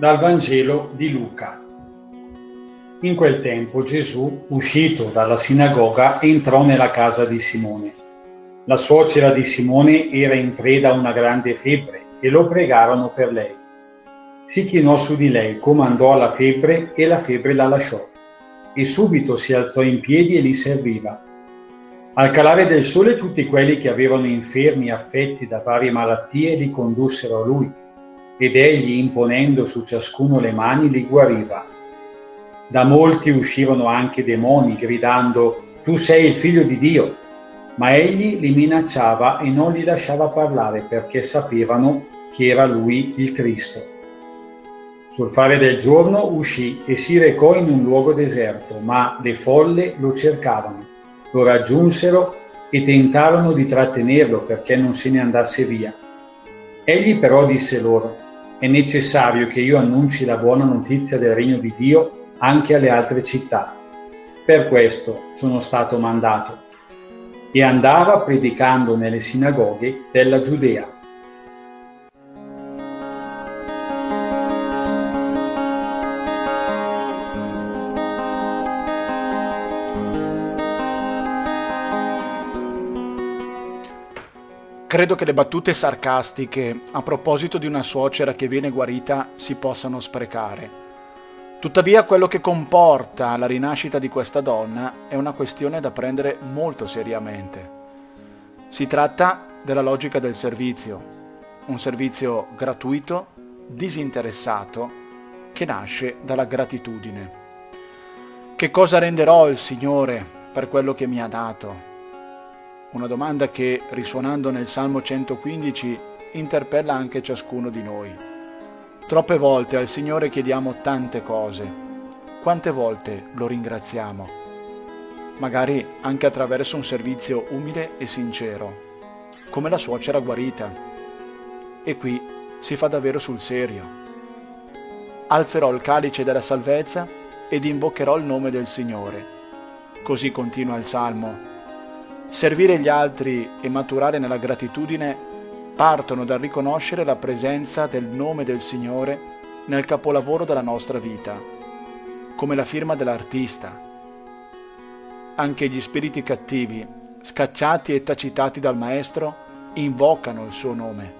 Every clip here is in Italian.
Dal Vangelo di Luca. In quel tempo Gesù, uscito dalla sinagoga, entrò nella casa di Simone. La suocera di Simone era in preda a una grande febbre e lo pregarono per lei. Si chinò su di lei, comandò la febbre e la febbre la lasciò. E subito si alzò in piedi e li serviva. Al calare del sole tutti quelli che avevano infermi affetti da varie malattie li condussero a lui ed egli, imponendo su ciascuno le mani, li guariva. Da molti uscivano anche demoni, gridando, Tu sei il figlio di Dio. Ma egli li minacciava e non li lasciava parlare perché sapevano che era lui il Cristo. Sul fare del giorno uscì e si recò in un luogo deserto, ma le folle lo cercavano, lo raggiunsero e tentarono di trattenerlo perché non se ne andasse via. Egli però disse loro, è necessario che io annunci la buona notizia del regno di Dio anche alle altre città. Per questo sono stato mandato. E andava predicando nelle sinagoghe della Giudea. Credo che le battute sarcastiche a proposito di una suocera che viene guarita si possano sprecare. Tuttavia quello che comporta la rinascita di questa donna è una questione da prendere molto seriamente. Si tratta della logica del servizio, un servizio gratuito, disinteressato, che nasce dalla gratitudine. Che cosa renderò il Signore per quello che mi ha dato? Una domanda che, risuonando nel Salmo 115, interpella anche ciascuno di noi. Troppe volte al Signore chiediamo tante cose. Quante volte lo ringraziamo? Magari anche attraverso un servizio umile e sincero, come la suocera guarita. E qui si fa davvero sul serio. Alzerò il calice della salvezza ed invocherò il nome del Signore. Così continua il Salmo Servire gli altri e maturare nella gratitudine partono dal riconoscere la presenza del nome del Signore nel capolavoro della nostra vita, come la firma dell'artista. Anche gli spiriti cattivi, scacciati e tacitati dal Maestro, invocano il suo nome.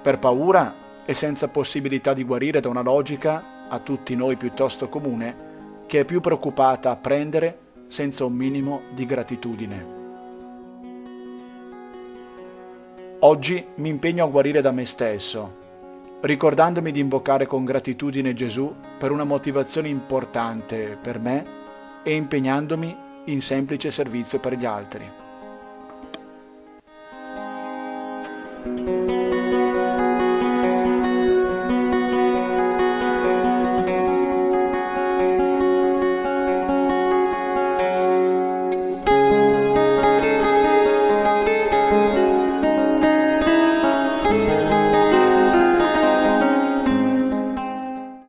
Per paura e senza possibilità di guarire da una logica, a tutti noi piuttosto comune, che è più preoccupata a prendere senza un minimo di gratitudine. Oggi mi impegno a guarire da me stesso, ricordandomi di invocare con gratitudine Gesù per una motivazione importante per me e impegnandomi in semplice servizio per gli altri.